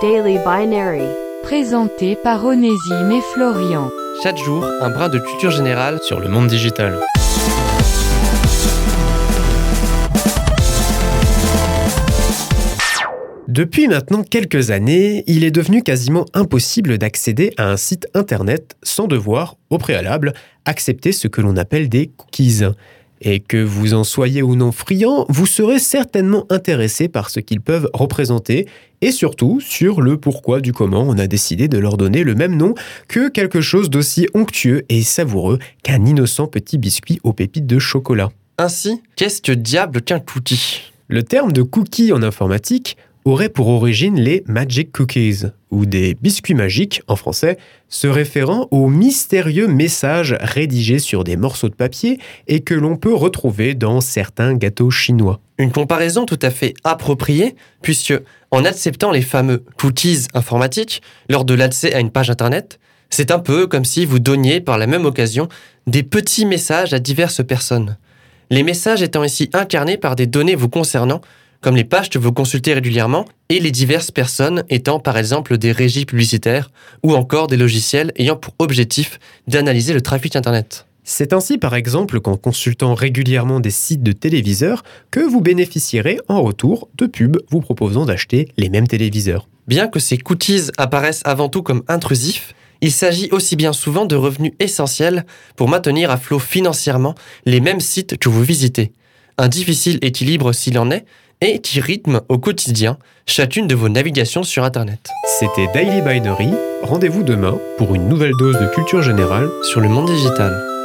Daily Binary. Présenté par Onésime et Florian. Chaque jour, un brin de culture générale sur le monde digital. Depuis maintenant quelques années, il est devenu quasiment impossible d'accéder à un site internet sans devoir, au préalable, accepter ce que l'on appelle des cookies. Et que vous en soyez ou non friand, vous serez certainement intéressé par ce qu'ils peuvent représenter et surtout sur le pourquoi du comment on a décidé de leur donner le même nom que quelque chose d'aussi onctueux et savoureux qu'un innocent petit biscuit aux pépites de chocolat. Ainsi, qu'est-ce que diable qu'un cookie? Le terme de cookie en informatique aurait pour origine les Magic Cookies, ou des biscuits magiques en français, se référant aux mystérieux messages rédigés sur des morceaux de papier et que l'on peut retrouver dans certains gâteaux chinois. Une comparaison tout à fait appropriée, puisque en acceptant les fameux cookies informatiques lors de l'accès à une page internet, c'est un peu comme si vous donniez par la même occasion des petits messages à diverses personnes. Les messages étant ici incarnés par des données vous concernant, comme les pages que vous consultez régulièrement, et les diverses personnes étant par exemple des régies publicitaires ou encore des logiciels ayant pour objectif d'analyser le trafic Internet. C'est ainsi par exemple qu'en consultant régulièrement des sites de téléviseurs que vous bénéficierez en retour de pubs vous proposant d'acheter les mêmes téléviseurs. Bien que ces cookies apparaissent avant tout comme intrusifs, il s'agit aussi bien souvent de revenus essentiels pour maintenir à flot financièrement les mêmes sites que vous visitez. Un difficile équilibre s'il en est, et qui rythme au quotidien chacune de vos navigations sur Internet. C'était Daily Binary. Rendez-vous demain pour une nouvelle dose de culture générale sur le monde digital.